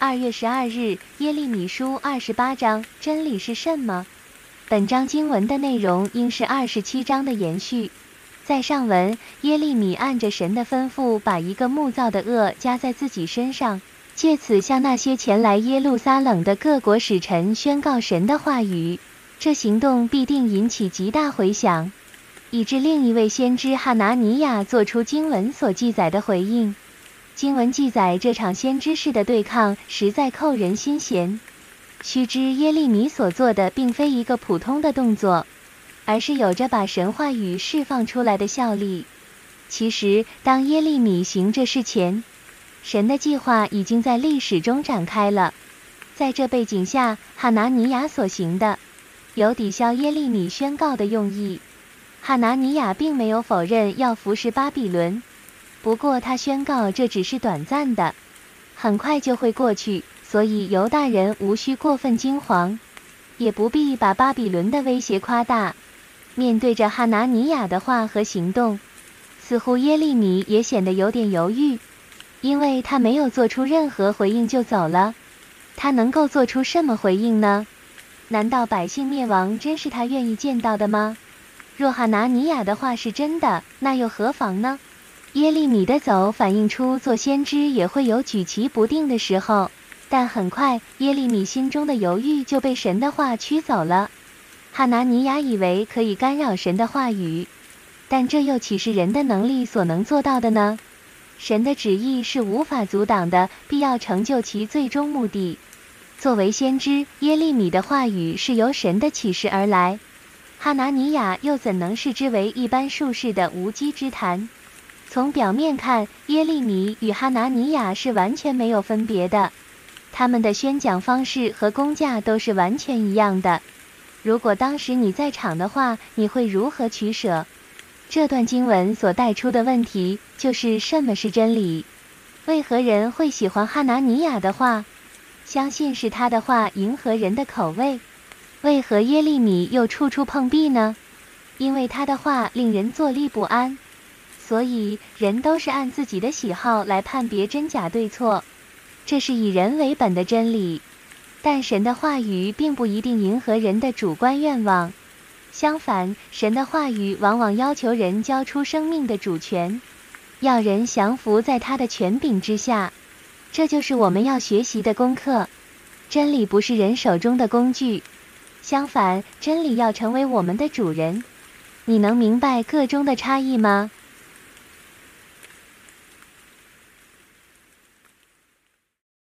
二月十二日，耶利米书二十八章，真理是什么？本章经文的内容应是二十七章的延续。在上文，耶利米按着神的吩咐，把一个木造的轭加在自己身上，借此向那些前来耶路撒冷的各国使臣宣告神的话语。这行动必定引起极大回响，以致另一位先知哈拿尼亚做出经文所记载的回应。经文记载这场先知式的对抗实在扣人心弦。须知耶利米所做的并非一个普通的动作，而是有着把神话语释放出来的效力。其实，当耶利米行这事前，神的计划已经在历史中展开了。在这背景下，哈拿尼亚所行的，有抵消耶利米宣告的用意。哈拿尼亚并没有否认要服侍巴比伦，不过他宣告这只是短暂的，很快就会过去。所以犹大人无需过分惊慌，也不必把巴比伦的威胁夸大。面对着哈拿尼亚的话和行动，似乎耶利米也显得有点犹豫，因为他没有做出任何回应就走了。他能够做出什么回应呢？难道百姓灭亡真是他愿意见到的吗？若哈拿尼亚的话是真的，那又何妨呢？耶利米的走反映出做先知也会有举棋不定的时候。但很快，耶利米心中的犹豫就被神的话驱走了。哈拿尼亚以为可以干扰神的话语，但这又岂是人的能力所能做到的呢？神的旨意是无法阻挡的，必要成就其最终目的。作为先知，耶利米的话语是由神的启示而来，哈拿尼亚又怎能视之为一般术士的无稽之谈？从表面看，耶利米与哈拿尼亚是完全没有分别的。他们的宣讲方式和工价都是完全一样的。如果当时你在场的话，你会如何取舍？这段经文所带出的问题就是：什么是真理？为何人会喜欢哈拿尼亚的话？相信是他的话迎合人的口味。为何耶利米又处处碰壁呢？因为他的话令人坐立不安。所以人都是按自己的喜好来判别真假对错。这是以人为本的真理，但神的话语并不一定迎合人的主观愿望。相反，神的话语往往要求人交出生命的主权，要人降服在他的权柄之下。这就是我们要学习的功课。真理不是人手中的工具，相反，真理要成为我们的主人。你能明白个中的差异吗？